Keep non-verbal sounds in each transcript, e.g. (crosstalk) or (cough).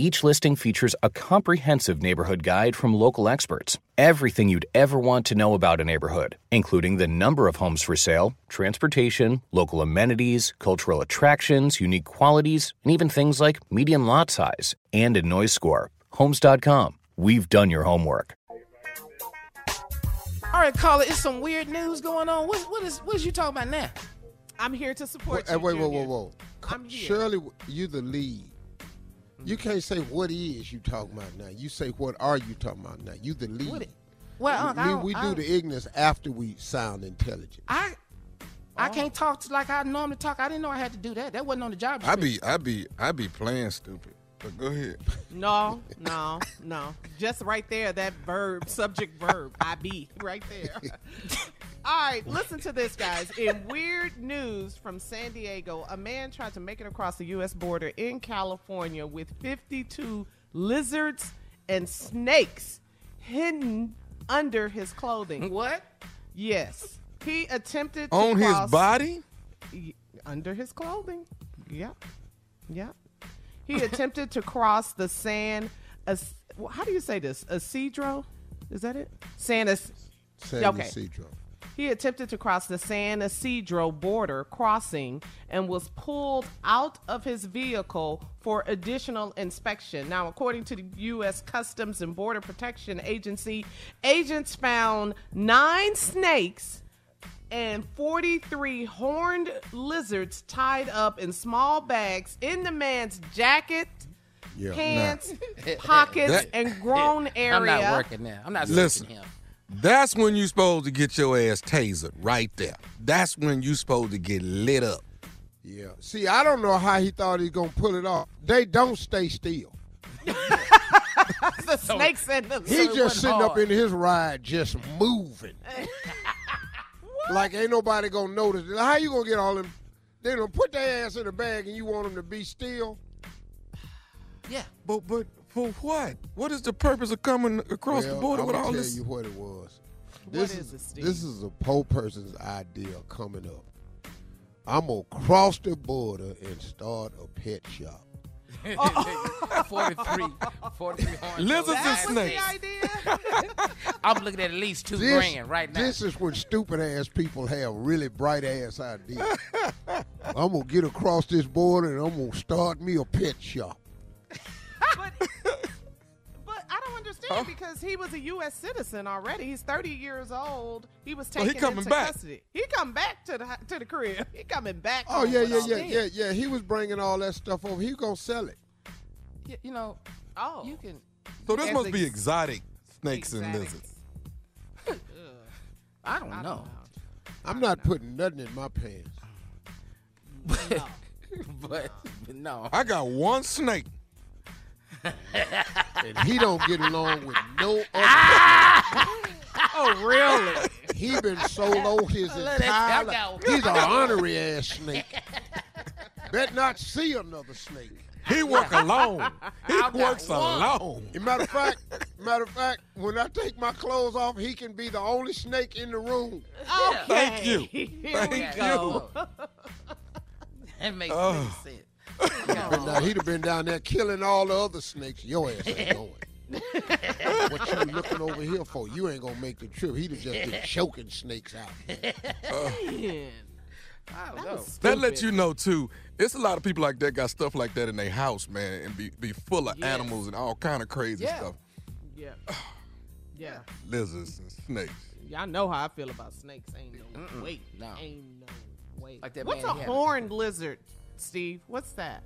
Each listing features a comprehensive neighborhood guide from local experts. Everything you'd ever want to know about a neighborhood, including the number of homes for sale, transportation, local amenities, cultural attractions, unique qualities, and even things like median lot size and a noise score. Homes.com. We've done your homework. All right, caller, it's some weird news going on. What, what is what is you talking about now? I'm here to support Hey, eh, you. wait, whoa, whoa, Junior. whoa. I'm here. Shirley, you the lead. You can't say what is you talking about now. You say what are you talking about now. You the lead. What it- Well, Unc, I we don't- we I do don't- the ignorance after we sound intelligent. I I Oh. can't talk to like I normally talk. I didn't know I had to do that. That wasn't on the job. I description. be I be I be playing stupid. But go ahead. (laughs) No, no, no. Just right there, that verb, subject verb, I be, right there. (laughs) All right, listen to this, guys. In weird news from San Diego, a man tried to make it across the U.S. border in California with 52 lizards and snakes hidden under his clothing. What? Yes. He attempted to On his body? Under his clothing. Yep. Yep. He attempted to cross the San. As, how do you say this? Ysidro? Is that it? San. Is- San okay. Ysidro. He attempted to cross the San Ysidro border crossing and was pulled out of his vehicle for additional inspection. Now, according to the U.S. Customs and Border Protection Agency, agents found nine snakes and 43 horned lizards tied up in small bags in the man's jacket, Yeah. pants, (laughs) pockets, That- and grown area. (laughs) I'm not working now. I'm not Listen. searching him. That's when you supposed to get your ass tasered right there. That's when you supposed to get lit up. Yeah. See, I don't know how he thought he was gonna pull it off. They don't stay still. (laughs) the snakes and the He it just wasn't sitting up in his ride, just moving. (laughs) like ain't nobody gonna notice. How you gonna get all them? They don't put their ass in a bag and you want them to be still. Yeah. But but for what? What is the purpose of coming across well, the border with all this? I'm with all tell this? you what it was. What This is it, Steve? This is a poor person's idea coming up. I'm gonna cross the border and start a pet shop. (laughs) 43, 43 horns. Lizards and That was the snakes. idea. (laughs) I'm looking at at least two This, grand right now. this is when stupid ass people have really bright ass ideas. (laughs) I'm gonna get across this border and I'm gonna start me a pet shop. I don't because he was a U.S. citizen already. He's 30 years old. He was So he taken coming into back. custody. He come back to the to the crib. (laughs) He coming back. Oh home yeah, yeah, yeah, yeah, yeah. He was bringing all that stuff over. He gonna sell it. you, you know, Oh, you can. So this as must be exotic snakes and lizards. (laughs) I don't I know. don't know. I'm not putting nothing in my pants. (laughs) but, but no. I got one snake. And he don't get along with no other. Ah! Oh, really? He been solo his entire life. He's an honorary ass snake. Bet not see another snake. He work alone. He I works alone. As a matter of fact, matter of fact, when I take my clothes off, he can be the only snake in the room. Okay. Thank you. Here Thank we you. go. That makes Oh. makes sense. Been down- he'd have been down there killing all the other snakes. Your ass ain't (laughs) going. what you looking over here for? You ain't gonna make the trip. He'd have just been (laughs) choking snakes out. (laughs) Uh. Man, I don't that know. That lets you know too. It's a lot of people like that got stuff like that in their house, man, and be be full of Yes. animals and all kind of crazy Yeah. stuff. Yeah. (sighs) Yeah. Lizards and snakes. Y'all know how I feel about snakes. Ain't no Mm-mm. wait. No. Ain't no wait. Like that What's man, a he had a- horned lizard, Steve? What's that?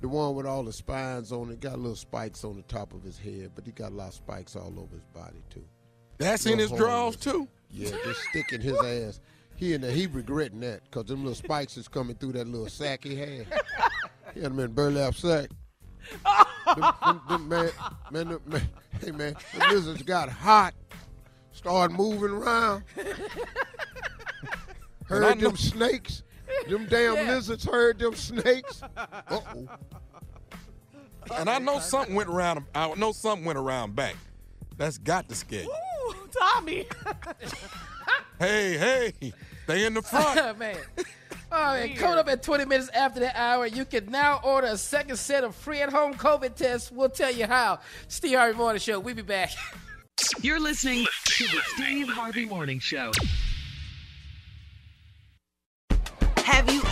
The one with all the spines on it got little spikes on the top of his head, but he got a lot of spikes all over his body too. That's in his drawers too. Yeah, just sticking his ass. He and he regretting that because them little spikes is coming through that little sack he had. He had them in burlap sack. them, them, them, man, man, them, man, hey man, the lizards got hot, started moving around. Heard them snakes. Them damn lizards heard them snakes. (laughs) Uh-oh. And I know something went around. I know something went around back. That's got to scare you. Ooh, Tommy. (laughs) Hey, hey, stay in the (laughs) front. Oh, man. Oh, All right, coming up at 20 minutes after the hour, you can now order a second set of free at-home COVID tests. We'll tell you how. Steve Harvey Morning Show. We'll be back. You're listening to the Steve Harvey Morning Show.